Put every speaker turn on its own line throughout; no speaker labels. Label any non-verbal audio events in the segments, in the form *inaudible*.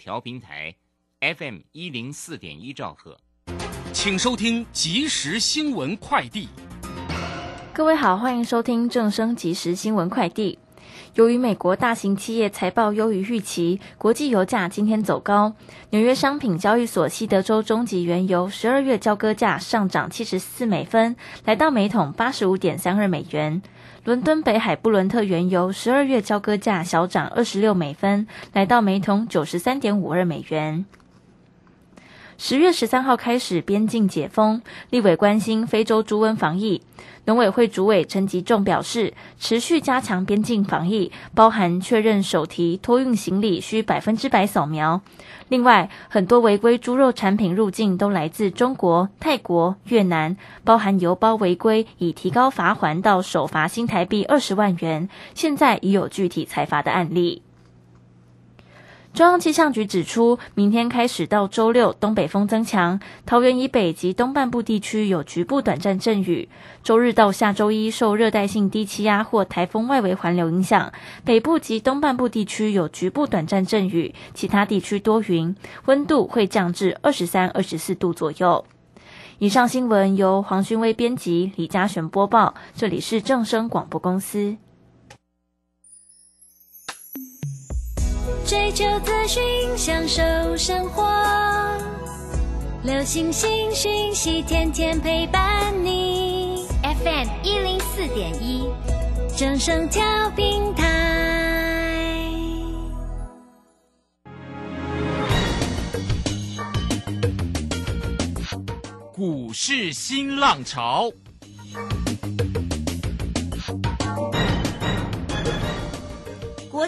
调频台，FM 一零四点一兆赫，
请收听即时新闻快递。
各位好，欢迎收听正声即时新闻快递。由于美国大型企业财报优于预期，国际油价今天走高。纽约商品交易所西德州中级原油十二月交割价上涨七十四美分，来到每桶八十五点三二美元。伦敦北海布伦特原油十二月交割价小涨二十六美分，来到每桶九十三点五二美元。十月十三号开始边境解封，立委关心非洲猪瘟防疫。农委会主委陈吉仲表示，持续加强边境防疫，包含确认手提托运行李需百分之百扫描。另外，很多违规猪肉产品入境都来自中国、泰国、越南，包含邮包违规，已提高罚锾到首罚新台币二十万元。现在已有具体裁罚的案例。中央气象局指出，明天开始到周六，东北风增强，桃园以北及东半部地区有局部短暂阵雨。周日到下周一，受热带性低气压或台风外围环流影响，北部及东半部地区有局部短暂阵雨，其他地区多云，温度会降至二十三、二十四度左右。以上新闻由黄勋威编辑，李嘉璇播报，这里是正声广播公司。
追求资讯，享受生活。流星星讯息，天天陪伴你。FM 一零四点一，正声调平台。
股市新浪潮。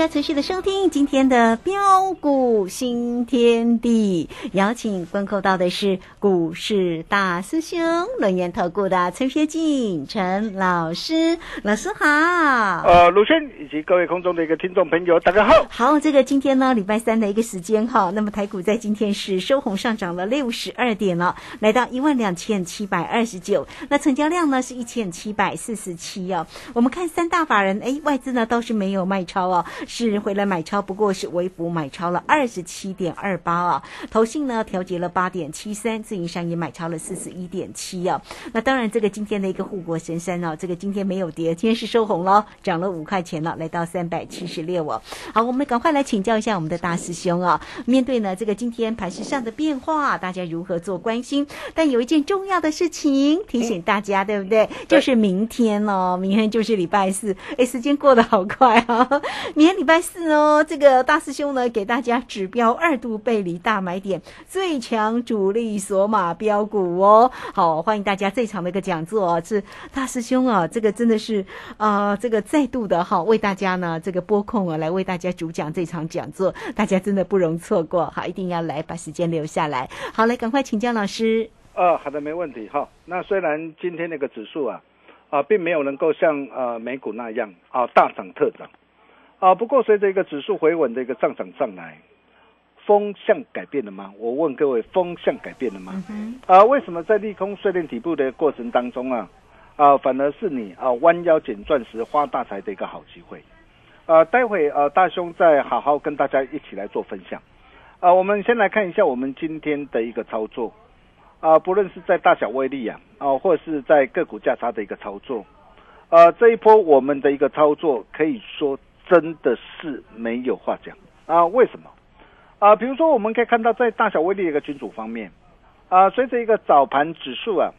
家持续的收听今天的标股新天地。邀请观看到的是股市大师兄轮研投顾的陈学进陈老师，老师好。
呃，鲁轩以及各位空中的一个听众朋友，大家好。
好，这个今天呢，礼拜三的一个时间哈，那么台股在今天是收红上涨了六十二点了，来到一万两千七百二十九。那成交量呢是一千七百四十七哦。我们看三大法人，哎，外资呢倒。是没有卖超哦，是回来买超，不过是微幅买超了二十七点二八啊。投信呢调节了八点七三，自营商也买超了四十一点七啊。那当然，这个今天的一个护国神山哦，这个今天没有跌，今天是收红了，涨了五块钱了，来到三百七十六哦。好，我们赶快来请教一下我们的大师兄啊。面对呢这个今天盘市上的变化，大家如何做关心？但有一件重要的事情提醒大家，对不对？就是明天哦，明天就是礼拜四。哎，时间过得好。快啊！*laughs* 明天礼拜四哦，这个大师兄呢给大家指标二度背离大买点，最强主力索马标股哦。好，欢迎大家这场的一个讲座哦，是大师兄啊，这个真的是啊，这个再度的哈为大家呢这个播控啊来为大家主讲这场讲座，大家真的不容错过，好，一定要来把时间留下来。好，来赶快请教老师。
呃，好的，没问题哈。那虽然今天那个指数啊。啊，并没有能够像呃美股那样啊大涨特涨，啊不过随着一个指数回稳的一个上涨上来，风向改变了吗？我问各位，风向改变了吗？啊，为什么在利空碎炼底部的过程当中啊，啊反而是你啊弯腰捡钻石发大财的一个好机会？啊，待会呃大兄再好好跟大家一起来做分享。啊，我们先来看一下我们今天的一个操作，啊、不论是在大小威力啊，啊、或者是在个股价差的一个操作，呃，这一波我们的一个操作可以说真的是没有话讲啊、为什么？啊、比如说我们可以看到在大小威力的一个群组方面，啊、随着一个早盘指数啊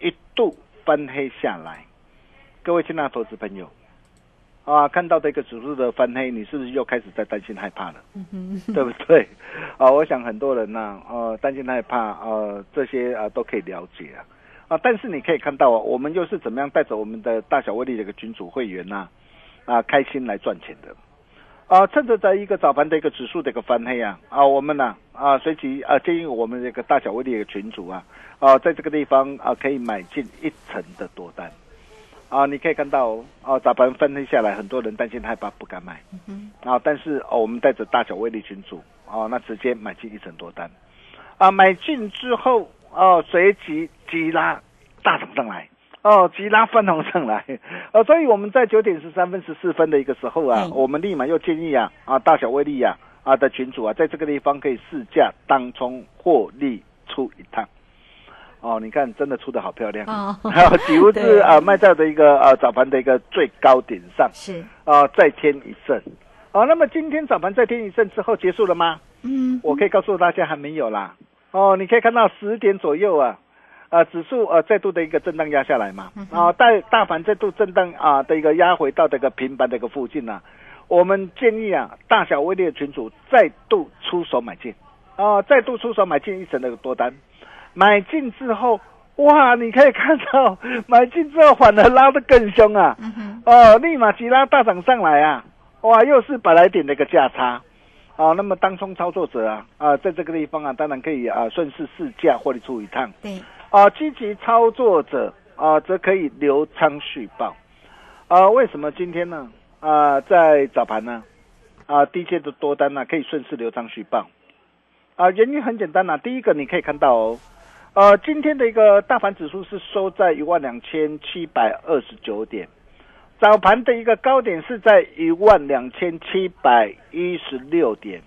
一度翻黑下来，各位亲爱的投资朋友。啊，看到的一个指数的翻黑，你是不是又开始在担心害怕了？对不对？啊，我想很多人呢、呃，担心害怕，呃，这些啊、都可以了解啊。啊，但是你可以看到啊，我们又是怎么样带着我们的大小威力的一个群主会员呐、啊，开心来赚钱的。啊，趁着在一个早盘的一个指数的一个翻黑啊，啊，我们呢啊，随即啊建议我们这个大小威力的一个群主啊，啊，在这个地方啊可以买进一层的多单。啊，你可以看到哦，啊，早盘分黑下来，很多人担心害怕不敢买，嗯啊，但是哦，我们带着大小威力群组，哦，那直接买进一层多单，啊，买进之后，哦，随即急拉大涨上来，*laughs* 哦，急拉翻红上来，呃，所以我们在九点十三分、十四分的一个时候啊，
嗯
我们立马又建议啊，啊，大小威力啊，啊的群主啊，在这个地方可以试驾当冲获利出一趟。哦，你看，真的出的好漂亮
哦 *laughs*
几乎是
对
啊卖在的一个呃早盘的一个最高点上
是，
啊、再添一胜。啊，那么今天早盘再添一胜之后结束了吗？
嗯，
我可以告诉大家还没有啦。哦，你可以看到十点左右啊，啊，指数呃再度的一个震荡压下来嘛，啊，大大盘再度震荡啊的一个压回到这个平盘的一个附近啊，我们建议啊大小威力的群主再度出手买进，啊，再度出手买进一层的多单，买进之后。哇，你可以看到 *laughs* 买进之后反而拉得更凶啊！哦，立马急拉大涨上来啊！哇，又是百来点的一个价差。啊，那么当冲操作者啊，啊，在这个地方啊，当然可以啊，顺势试价获利出一趟。
对，
啊，积极操作者啊，则可以留仓续报。啊，为什么今天呢？啊，在早盘呢，啊，低阶的多单呢，可以顺势留仓续报。啊，原因很简单呐、第一个你可以看到哦，呃，今天的一个大盘指数是收在一万两千七百二十九点，早盘的一个高点是在一万两千七百一十六点，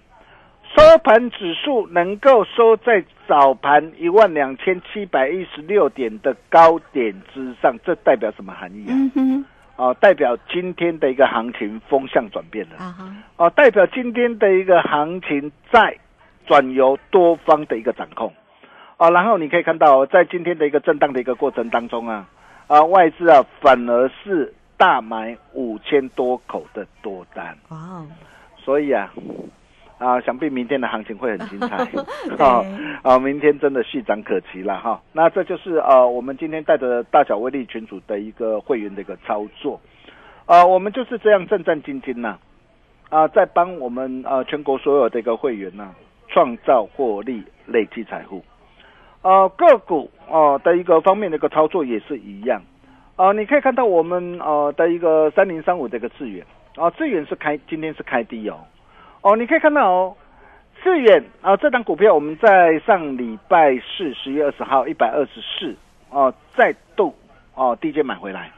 收盘指数能够收在早盘一万两千七百一十六点的高点之上，这代表什么含义啊？
嗯哼，
哦、代表今天的一个行情风向转变了。
啊哈，
哦，代表今天的一个行情在转由多方的一个掌控。哦，然后你可以看到，在今天的一个震荡的一个过程当中啊，啊，外资啊反而是大买五千多口的多单，
哇哦，
所以啊。啊，想必明天的行情会很精彩 *laughs* *laughs*
啊
哦。啊，明天真的续涨可期了哈。那这就是呃，我们今天带着大小威力群组的一个会员的一个操作。啊，我们就是这样战战兢兢呐、啊，在帮我们呃全国所有的一个会员呐、创造获利，累积财富。呃，个股哦、的一个方面的一个操作也是一样。啊，你可以看到我们呃的一个三零三五的一个资源啊，资源是开今天是开低哦。哦，你可以看到哦，智远啊，这档股票我们在上礼拜四十月二十号一百二十四哦，再度哦低阶买回来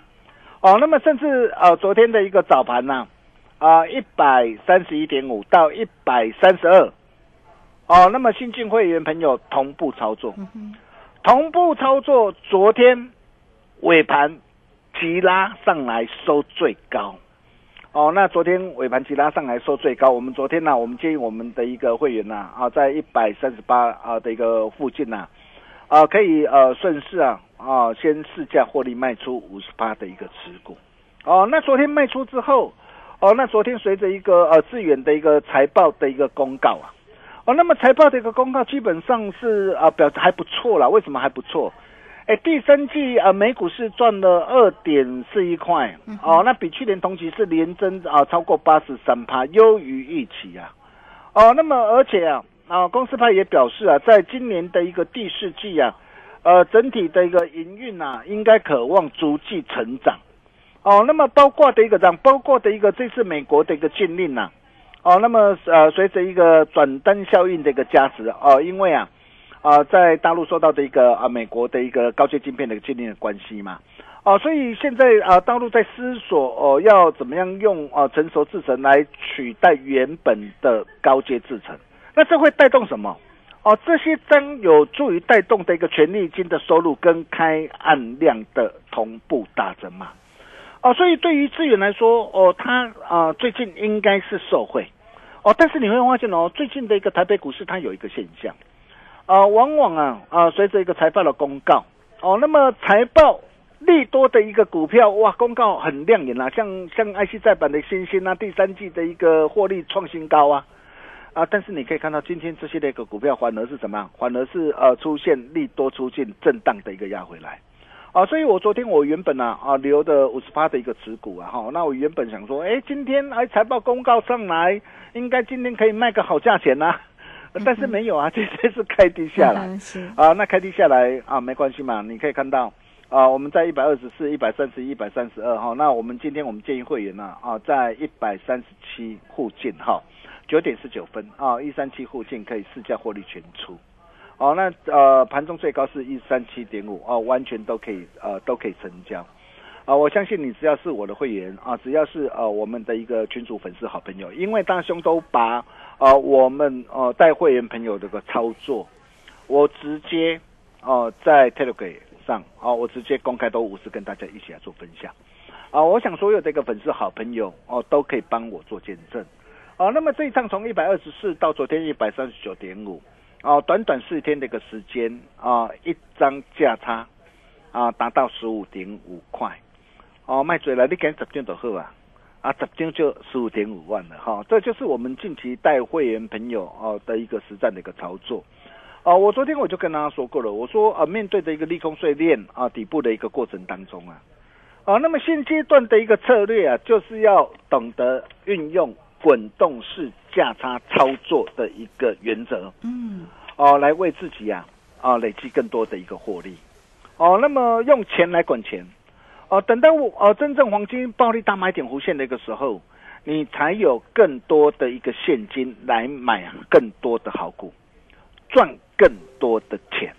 哦，那么甚至呃昨天的一个早盘呢啊一百三十一点五到一百三十二哦，那么新进会员朋友同步操作，同步操作，昨天尾盘急拉上来收最高。哦，那昨天尾盘急拉上来收最高，我们昨天呢、我们建议我们的一个会员呐、啊，在一百三十八啊的一个附近呐、啊，可以呃顺势啊啊先试价获利卖出五十八的一个持股。哦，那昨天卖出之后，哦，那昨天随着一个呃致远的一个财报的一个公告啊，哦，那么财报的一个公告基本上是啊表还不错啦，为什么还不错？哎，第三季啊，美股是赚了二点四一块，哦，那比去年同期是连增啊超过八十三趴，优于预期啊。哦，那么而且啊，啊，公司派也表示啊，在今年的一个第四季啊，呃，整体的一个营运啊，应该渴望逐季成长。哦，那么包括的一个这样，包括的一个这次美国的一个禁令呐、哦，那么呃，随着一个转单效应的一个加持哦，因为啊。啊、在大陆受到的一个啊美国的一个高阶晶片的一个禁令的关系嘛，哦，所以现在啊，大陆在思索哦，要怎么样用啊成熟制程来取代原本的高阶制程，那这会带动什么？哦，这些将有助于带动的一个权利金的收入跟开案量的同步大增嘛。哦，所以对于资源来说，哦，它啊最近应该是受惠。哦，但是你会发现哦，最近的一个台北股市它有一个现象，啊，往往啊啊随着一个财报的公告，哦，那么财报利多的一个股票，哇，公告很亮眼啊，像像 IC 再版的新星啊，第三季的一个获利创新高啊。啊，但是你可以看到，今天这些的一个股票反而是什么？反而是呃出现利多出现震荡的一个压回来，啊，所以我昨天我原本呢啊留的五十八的一个持股啊哈，那我原本想说，哎，今天哎财报公告上来，应该今天可以卖个好价钱呐，*laughs* 但是没有啊，这这是开低下来，啊，那开低下来啊没关系嘛，你可以看到啊我们在一百二十四、一百三十一、一百三十二哈，那我们今天我们建议会员呢啊在一百三十七附近哈。九点十九分啊，一三七附近可以试价获利全出，哦，那呃盘中最高是一三七点五哦，完全都可以呃都可以成交，啊，我相信你只要是我的会员啊，只要是呃我们的一个群主粉丝好朋友，因为大兄都把呃我们呃带会员朋友这个操作，我直接哦在 Telegram 上啊，我直接公开都无私跟大家一起来做分享，啊，我想所有的一个粉丝好朋友哦都可以帮我做见证。啊，那么这一趟从一百二十四到昨天一百三十九点五，啊，短短四天的一个时间啊，一张价差啊达到十五点五块，哦，卖嘴了，你赶十张就好啊，啊，十张就十五点五万了哈，这就是我们近期带会员朋友哦的一个实战的一个操作，哦，我昨天我就跟大家说过了，我说啊，面对的一个利空碎链啊底部的一个过程当中啊，啊，那么现阶段的一个策略啊，就是要懂得运用。滚动式价差操作的一个原则，嗯，哦，来为自己啊啊累积更多的一个获利，哦，那么用钱来滚钱，哦，等到我呃真正黄金暴力大买点弧线的一个时候，你才有更多的一个现金来买更多的好股，赚更多的钱，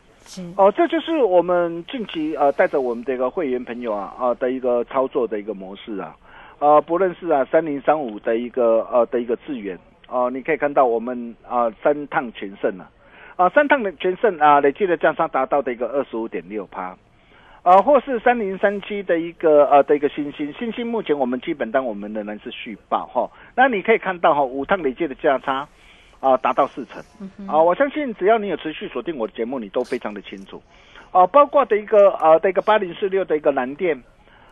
哦，这就是我们近期呃带着我们的一个会员朋友啊啊的一个操作的一个模式啊。呃，不论是啊三零三五的一个呃的一个资源哦，你可以看到我们啊三趟全胜了，啊三趟的全胜啊累计的降差达到的一个二十五点六趴，啊或是三零三七的一个呃的一个星星，星星目前我们基本单我们仍然是续报哈，那你可以看到哈五趟累计的价差啊达到四成，啊我相信只要你有持续锁定我的节目，你都非常的清楚，啊包括的一个呃的一个八零四六的一个蓝电。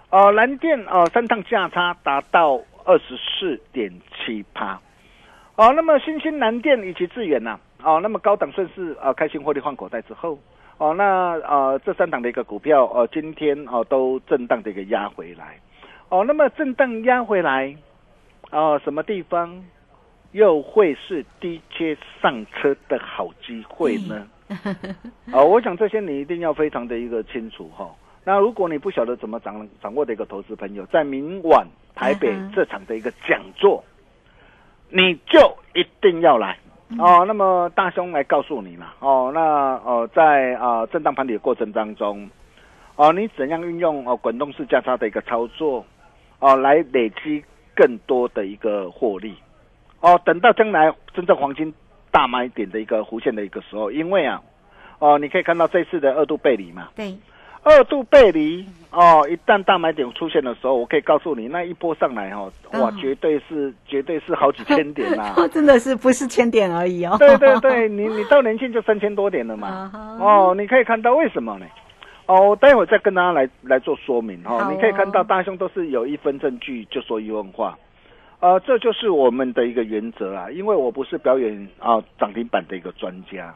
呃，蓝电呃三趟价差达到二十四点七趴，哦，那么新兴蓝电以及致远呐，哦，那么高档顺势啊开心获利换口袋之后，哦，那呃这三档的一个股票呃今天哦都震荡的一个压回来，哦，那么震荡压回来，哦什么地方又会是低阶上车的好机会呢？*laughs* 哦，我想这些你一定要非常的一个清楚哈。那如果你不晓得怎么掌掌握的一个投资朋友，在明晚台北这场的一个讲座，你就一定要来哦。那么大兄来告诉你嘛哦。那呃，在啊震荡盘底的过程当中，哦，你怎样运用哦滚动式价差的一个操作哦，来累积更多的一个获利哦。等到将来真正黄金大买点的一个弧线的一个时候，因为啊哦，你可以看到这次的二度背离嘛，
对。
二度背离哦，一旦大买点出现的时候，我可以告诉你，那一波上来哦，哇，绝对是绝对是好几千点呐！*laughs*
真的是不是千点而已哦。
对对对，你你到年线就三千多点了嘛。哦，你可以看到为什么呢？哦，待会再跟大家来来做说明哦。你可以看到大兄都是有一分证据就说一问话，呃，这就是我们的一个原则啊。因为我不是表演啊涨停板的一个专家。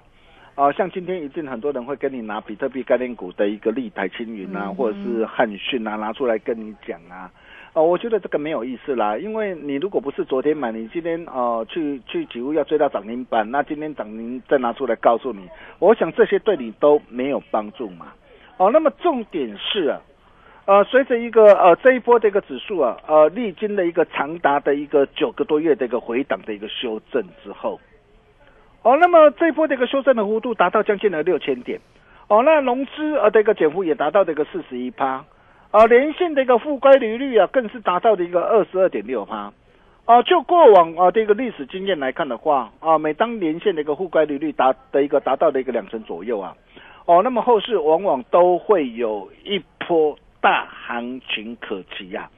啊，像今天一定很多人会跟你拿比特币概念股的一个立台青云啊，或者是汉讯啊，拿出来跟你讲啊。哦，我觉得这个没有意思啦，因为你如果不是昨天买，你今天哦去去几乎要追到涨停板，那今天涨停再拿出来告诉你，我想这些对你都没有帮助嘛。哦，那么重点是啊，呃，随着一个呃这一波的一个指数啊，呃历经了一个长达的一个九个多月的一个回档的一个修正之后。哦，那么这波的一个修正的幅度达到将近了六千点，哦，那融资呃的一个减幅也达到这个四十一趴，啊，连线的一个负乖离率啊，更是达到了一个二十二点六趴。啊，就过往啊的一个历史经验来看的话，啊，每当连线的一个负乖离率达的一个达到的一个两成左右啊，哦，那么后市往往都会有一波大行情可期呀。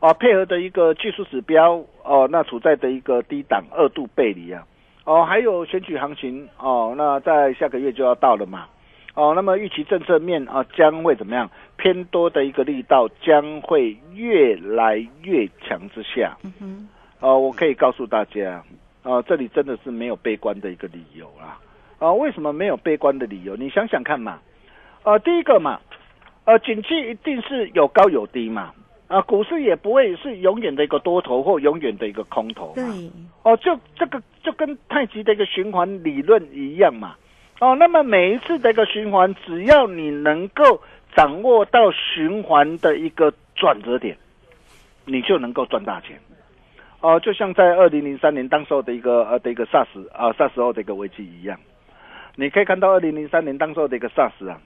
啊，配合的一个技术指标哦，那处在的一个低档二度背离啊。哦，还有选举行情哦，那在下个月就要到了嘛。哦，那么预期政策面啊将会怎么样？偏多的一个力道将会越来越强之下。嗯哼。哦，我可以告诉大家，啊，这里真的是没有悲观的一个理由啦。啊，为什么没有悲观的理由？你想想看嘛。呃，第一个嘛，呃，景气一定是有高有低嘛。啊，股市也不会是永远的一个多头或永远的一个空头。
对。
哦，就这个就跟太极的一个循环理论一样嘛。哦，那么每一次的一个循环，只要你能够掌握到循环的一个转折点，你就能够赚大钱。哦，就像在二零零三年当时候的一个呃的一个 SARS 啊 SARS 后的一个危机一样，你可以看到二零零三年当时候的一个 SARS 啊，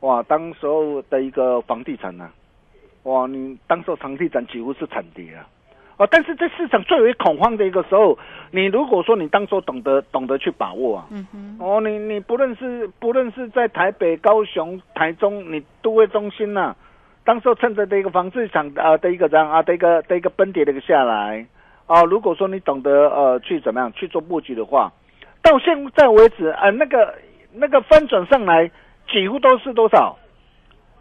哇，当时候的一个房地产呢。哇，你当时房地产几乎是惨跌啊！哦，但是在市场最为恐慌的一个时候，你如果说你当初懂得懂得去把握啊，嗯哼，哦，你你不论是不论是在台北、高雄、台中，你都会中心呐，当时趁着的一个房地产啊的一个这样啊的一个的一个崩跌的一个下来，啊，如果说你懂得呃去怎么样去做布局的话，到现在为止啊，那个那个翻转上来几乎都是多少？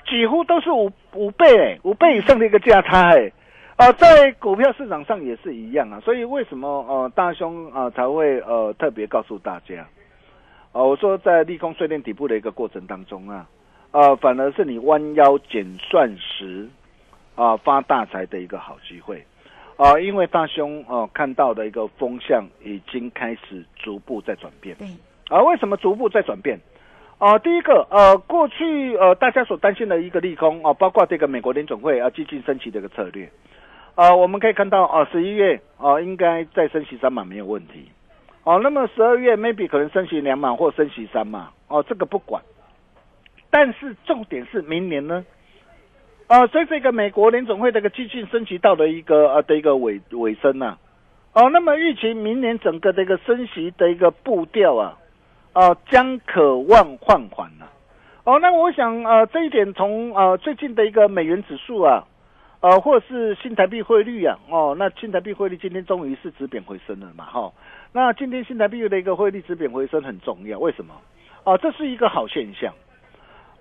几乎都是五五倍哎，五倍以上的一个价差哎，啊，在股票市场上也是一样啊，所以为什么呃大兄啊才会呃特别告诉大家，啊，我说在利空碎裂底部的一个过程当中啊，啊，反而是你弯腰捡钻石啊发大财的一个好机会。啊，因为大兄啊看到的一个风向已经开始逐步在转变，
对，
啊，为什么逐步在转变？啊，第一个，呃，过去呃，大家所担心的一个利空啊，包括这个美国联总会啊，激进升息的一个策略，啊，我们可以看到啊，十一月啊，应该再升息三码没有问题，哦，那么十二月 maybe 可能升息两码或升息三码，哦，这个不管，但是重点是明年呢，啊，随着一个美国联总会的一个激进升息到了一个呃的一个尾尾声呐，哦，那么预期明年整个的一个升息的一个步调啊。哦，将渴望放缓了。哦，那我想，呃，这一点从呃最近的一个美元指数啊，呃，或者是新台币汇率啊，哦，那新台币汇率今天终于是止贬回升了嘛，哈。那今天新台币的一个汇率止贬回升很重要，为什么？哦，这是一个好现象。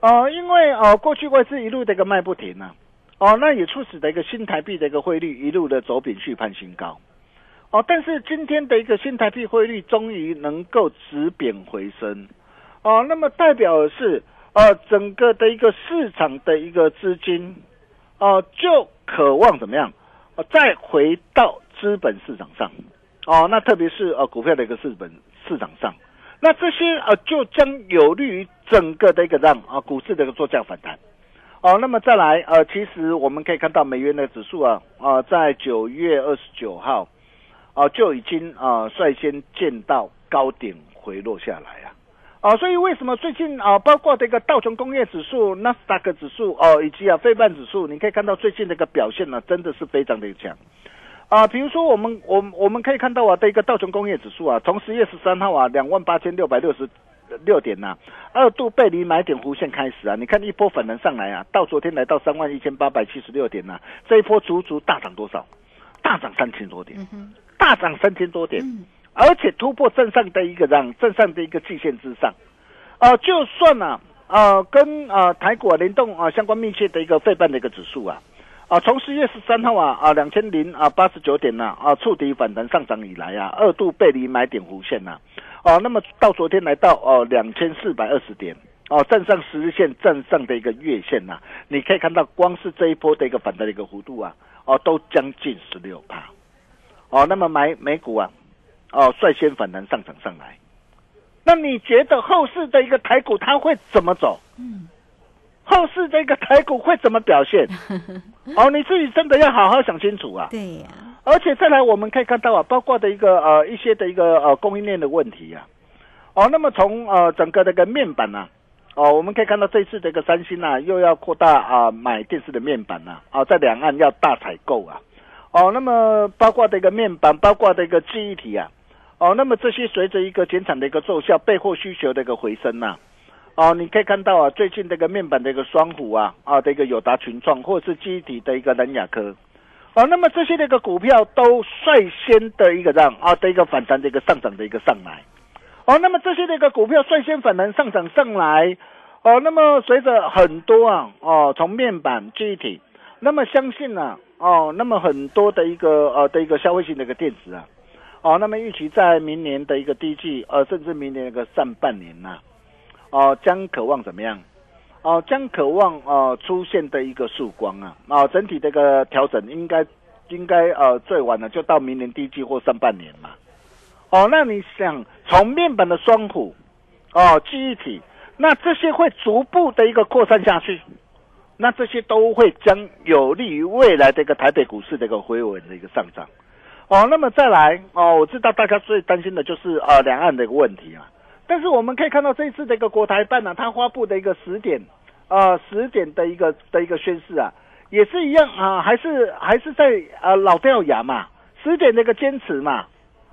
哦，因为哦，过去外资一路的一个卖不停啊，哦，那也促使的一个新台币的一个汇率一路的走贬续攀新高。哦，但是今天的一个新台币汇率终于能够止贬回升，哦，那么代表的是，呃，整个的一个市场的一个资金，哦，就渴望怎么样，哦，再回到资本市场上，哦，那特别是呃股票的一个资本市场上，那这些呃就将有利于整个的一个让啊股市的一个作价反弹，哦，那么再来呃，其实我们可以看到美元的指数啊啊，在九月二十九号。哦，就已经啊率先见到高点回落下来啊，啊，所以为什么最近啊，包括这个道琼工业指数、纳斯达克指数哦，以及啊费半指数，你可以看到最近的一个表现呢，真的是非常的强啊。比如说我们我我们可以看到啊，的一个道琼工业指数啊，从十月十三号啊两万八千六百六十六点呐，二度背离买点弧线开始啊，你看一波反弹上来啊，到昨天来到三万一千八百七十六点呐，这一波足足大涨多少？大涨三千多点。大涨三千多点，而且突破正上的一个让正上的一个季线之上，啊，就算呢，啊，跟啊台股联动啊相关密切的一个费半的一个指数啊，啊，从十月十三号啊啊两千零啊八十九点呢啊触底反弹上涨以来啊，二度背离买点弧线呐，哦，那么到昨天来到哦两千四百二十点，哦，站上十日线站上的一个月线呐，你可以看到光是这一波的一个反弹的一个幅度啊，哦，都将近十六帕。哦，那么买美股啊，哦，率先反弹上涨上来。那你觉得后市的一个台股它会怎么走？嗯，后市的一个台股会怎么表现？*laughs* 哦，你自己真的要好好想清楚啊。
对呀。
而且再来，我们可以看到啊，包括的一个呃一些的一个呃供应链的问题啊。哦，那么从呃整个这个面板呢，哦，我们可以看到这次这个三星啊，又要扩大啊买电视的面板呐、啊，在两岸要大采购啊，哦，那么包括这个面板，包括这个记忆体啊，哦，那么这些随着一个减产的一个奏效，备货需求的一个回升呐、哦，你可以看到啊，最近这个面板的一个双虎啊，啊的一个友达群创，或者是记忆体的一个南亚科，哦，那么这些的一个股票都率先的一个让啊的一个反弹的一个上涨的一个上来。哦，那么这些那个股票率先反弹上涨上来，哦，那么随着很多啊，哦，从面板记忆体，那么相信呢、哦，那么很多的一个呃的一个消费性的一个电子啊，哦，那么预期在明年的一个第一季，呃，甚至明年的一个上半年呐、哦，将渴望怎么样？哦，将渴望呃出现的一个曙光啊，哦，整体这个调整应该应该呃最晚呢就到明年第一季或上半年嘛。哦，那你想从面板的双虎，哦，记忆体，那这些会逐步的一个扩散下去，那这些都会将有利于未来的一个台北股市的一个回稳的一个上涨。哦，那么再来哦，我知道大家最担心的就是呃两岸的一个问题啊，但是我们可以看到这次的一个国台办呢、它发布的一个十点呃十点的一个的一个宣示啊，也是一样啊，还是还是在呃老掉牙嘛，十点的一个坚持嘛。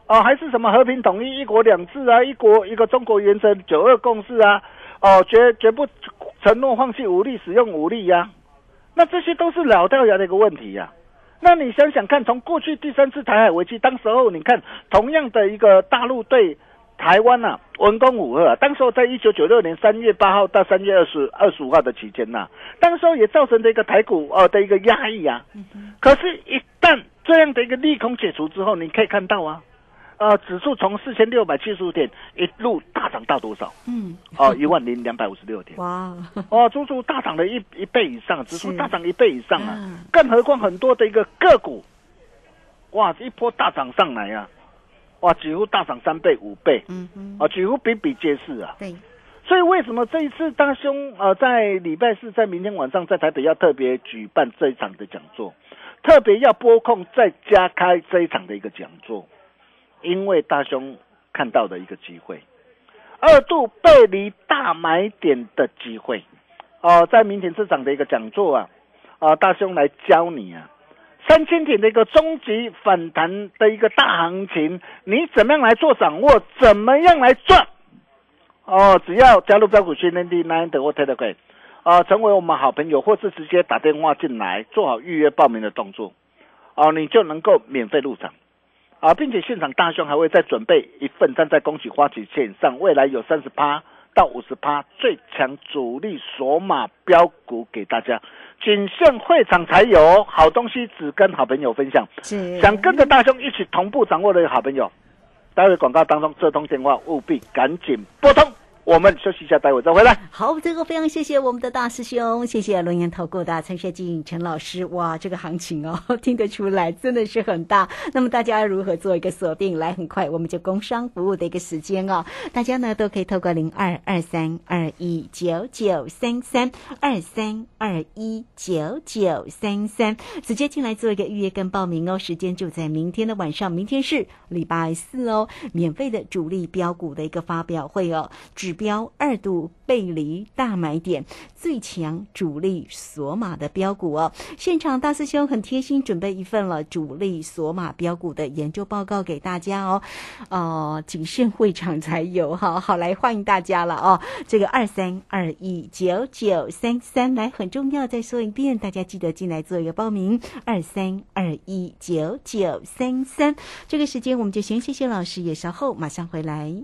哦，还是什么和平统一、一国两制啊，一国一个中国原则、九二共识啊，哦，绝绝不承诺放弃武力、使用武力呀、那这些都是老掉牙的一个问题呀、那你想想看，从过去第三次台海危机，当时候你看同样的一个大陆对台湾呐、文攻武吓、啊，当时候在一九九六年三月八号到三月二十二十五号的期间呐、当时候也造成的一个台股哦、的一个压抑啊。可是，一旦这样的一个利空解除之后，你可以看到啊。呃，指数从四千六百七十五点一路大涨到多少？
嗯，
哦，一万零两百五十六点。
哇，
哦，足足大涨了一一倍以上，指数大涨一倍以上啊！
嗯
更何况很多的一个个股，哇，一波大涨上来啊，哇，几乎大涨三倍五倍，
嗯嗯，
啊，几乎比比皆是啊！
对，
所以为什么这一次大兄呃在礼拜四在明天晚上在台北要特别举办这一场的讲座，特别要拨控再加开这一场的一个讲座，因为大兄看到的一个机会，二度背离大买点的机会，哦、在明天市场的一个讲座啊，啊、大兄来教你啊。三千点的一个终极反弹的一个大行情，你怎么样来做掌握？怎么样来赚？哦，只要加入标股训练地 Nine 的或 Telegram，啊，成为我们好朋友，或是直接打电话进来，做好预约报名的动作，哦，你就能够免费入场，啊，并且现场大兄还会再准备一份站在恭喜花旗线上，未来有三十趴到五十趴最强主力索马标股给大家，仅限会场才有，好东西只跟好朋友分享。想跟着大兄一起同步掌握的好朋友，待会广告当中这通电话务必赶紧拨通。我们休息一下，待会再回来。
好，这个非常谢谢我们的大师兄，谢谢龙岩投顾的陈学进陈老师。哇，这个行情哦，*laughs* 听得出来真的是很大。那么大家如何做一个锁定？来，很快我们就工商服务的一个时间哦，大家呢都可以透过零二二三二一九九三三二三二一九九三三直接进来做一个预约跟报名哦，时间就在明天的晚上，明天是礼拜四哦，免费的主力标股的一个发表会哦，只标二度背离大买点，最强主力索马的标股哦。现场大师兄很贴心准备一份了主力索马标股的研究报告给大家哦，哦，仅限会场才有哈，好来欢迎大家了哦。这个二三二一九九三三来很重要，再说一遍，大家记得进来做一个报名，二三二一九九三三。这个时间我们就先谢谢老师，也稍后马上回来。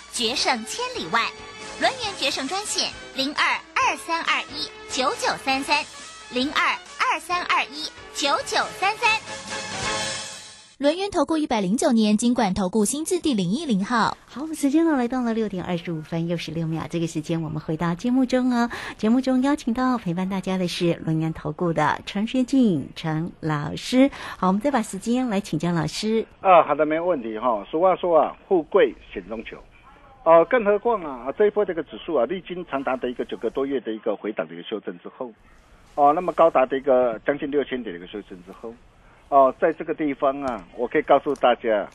决胜千里外。轮源决胜专线零二二三二一九九三三零二二三二一九九三三。
轮源投顾一百零九年金管投顾新字第零一零号。
好，我们时间呢来到了六点二十五分又十六秒，这个时间我们回到节目中哦。节目中邀请到陪伴大家的是轮源投顾的陈学进陈老师。好，我们再把时间来请教老师。
啊，好的，没有问题哈。俗话说啊，富贵险中求。哦，更何况啊，这一波这个指数啊，历经长达的一个九个多月的一个回档的一个修正之后，哦，那么高达的一个将近六千点的一个修正之后。哦，在这个地方啊，我可以告诉大家，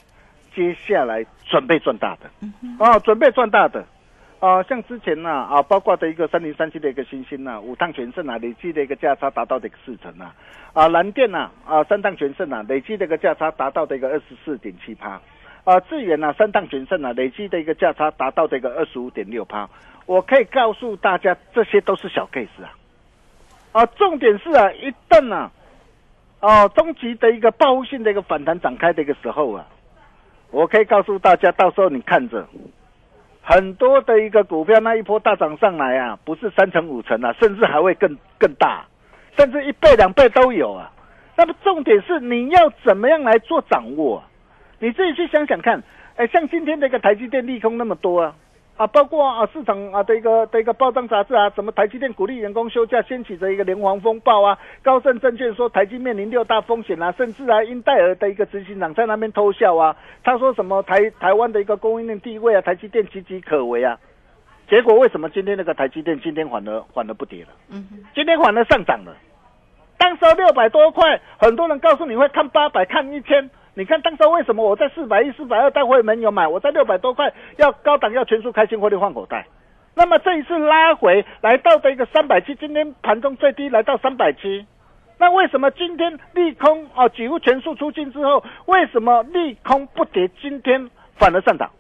接下来准备赚大的，哦，准备赚大的，啊，像之前呢，啊，包括的一个三零三七的一个新星呐，五趟全胜啊，累计的一个价差达到的一个四成啊，啊，蓝电呐，啊，三趟全胜啊，累计的一个价差达到的一个二十四点七趴，啊，智远啊，三趟全胜啊，累计的一个价差达到这个二十五点六趴，我可以告诉大家，这些都是小 case 啊，啊，重点是啊，一旦啊。哦，中期的一个报复性的一个反弹展开的一个时候啊，我可以告诉大家，到时候你看着，很多的一个股票那一波大涨上来啊，不是三成五成啊，甚至还会更更大，甚至一倍两倍都有啊。那么重点是你要怎么样来做掌握？你自己去想想看，哎，像今天的一个台积电利空那么多啊。啊，包括啊市场啊的一个的一个报章杂志啊，什么台积电鼓励员工休假，掀起着一个连环风暴啊。高盛证券说台积面临六大风险啊，甚至啊英戴尔的一个执行长在那边偷笑啊。他说什么台台湾的一个供应链地位啊，台积电岌岌可危啊。结果为什么今天那个台积电今天反而反而不跌了？嗯，今天反而上涨了。当时六百多块，很多人告诉你会看八百，看一千。你看当时为什么我在四百一、四百二带会门有买，我在六百多块要高档要全数开心获利换口袋。那么这一次拉回来到的一个三百七，今天盘中最低来到三百七。那为什么今天利空哦几乎全数出尽之后，为什么利空不跌，今天反而上涨？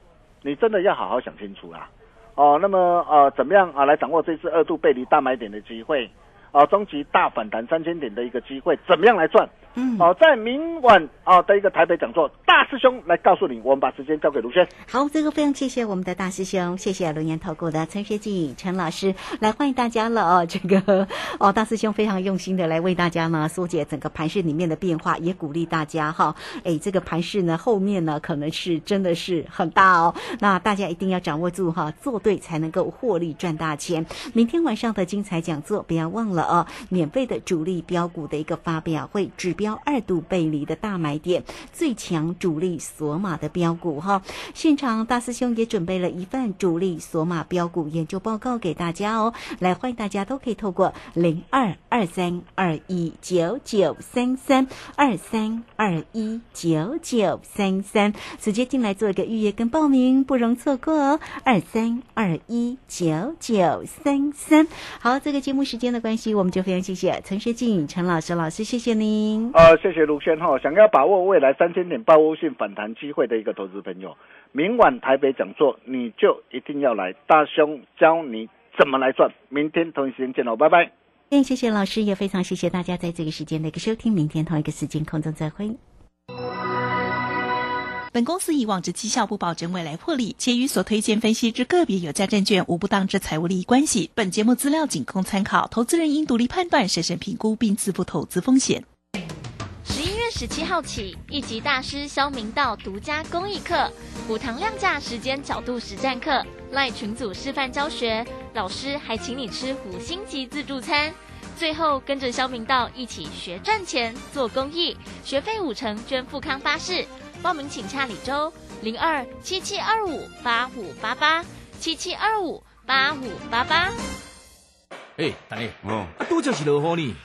你真的要好好想清楚啊！哦，那么呃怎么样啊来掌握这次二度背离大买点的机会？啊，中极大反弹三千点的一个机会，怎么样来赚？嗯，哦，在明晚啊的一个台北讲座，大师兄来告诉你。我们把时间交给卢轩。
好，这个非常谢谢我们的大师兄，谢谢龙岩投顾的陈学进陈老师来欢迎大家了哦。这个哦，大师兄非常用心的来为大家呢缩解整个盘市里面的变化，也鼓励大家哈。哎，这个盘市呢后面呢可能是真的是很大哦，那大家一定要掌握住哈，做对才能够获利赚大钱。明天晚上的精彩讲座不要忘了哦，免费的主力标股的一个发表会指标。二度背离的大买点，最强主力索马的标股哈。现场大师兄也准备了一份主力索马标股研究报告给大家哦。来，欢迎大家都可以透过零二二三二一九九三三二三二一九九三三直接进来做一个预约跟报名，不容错过哦。二三二一九九三三。好，这个节目时间的关系，我们就非常谢谢陈学静陈老师老师，谢谢您。
呃，谢谢卢轩哈。想要把握未来三千点报复性反弹机会的一个投资朋友，明晚台北讲座你就一定要来，大兄教你怎么来赚。明天同一时间见喽，拜拜。
谢谢老师，也非常谢谢大家在这个时间的一个收听。明天同一个时间空中再会。
本公司以往之绩效不保证未来获利，且与所推荐分析之个别有价证券无不当之财务利益关系。本节目资料仅供参考，投资人应独立判断、审慎评估并自负投资风险。
十一月十七号起，一级大师肖明道独家公益课，五堂量价时间角度实战课，赖群组示范教学，老师还请你吃五星级自助餐。最后跟着肖明道一起学赚钱、做公益，学费五成捐富康巴士。报名请洽李周零二七七二五八五八八七七二五八五八八。
哎，大爷，嗯，啊，多就是落雨呢。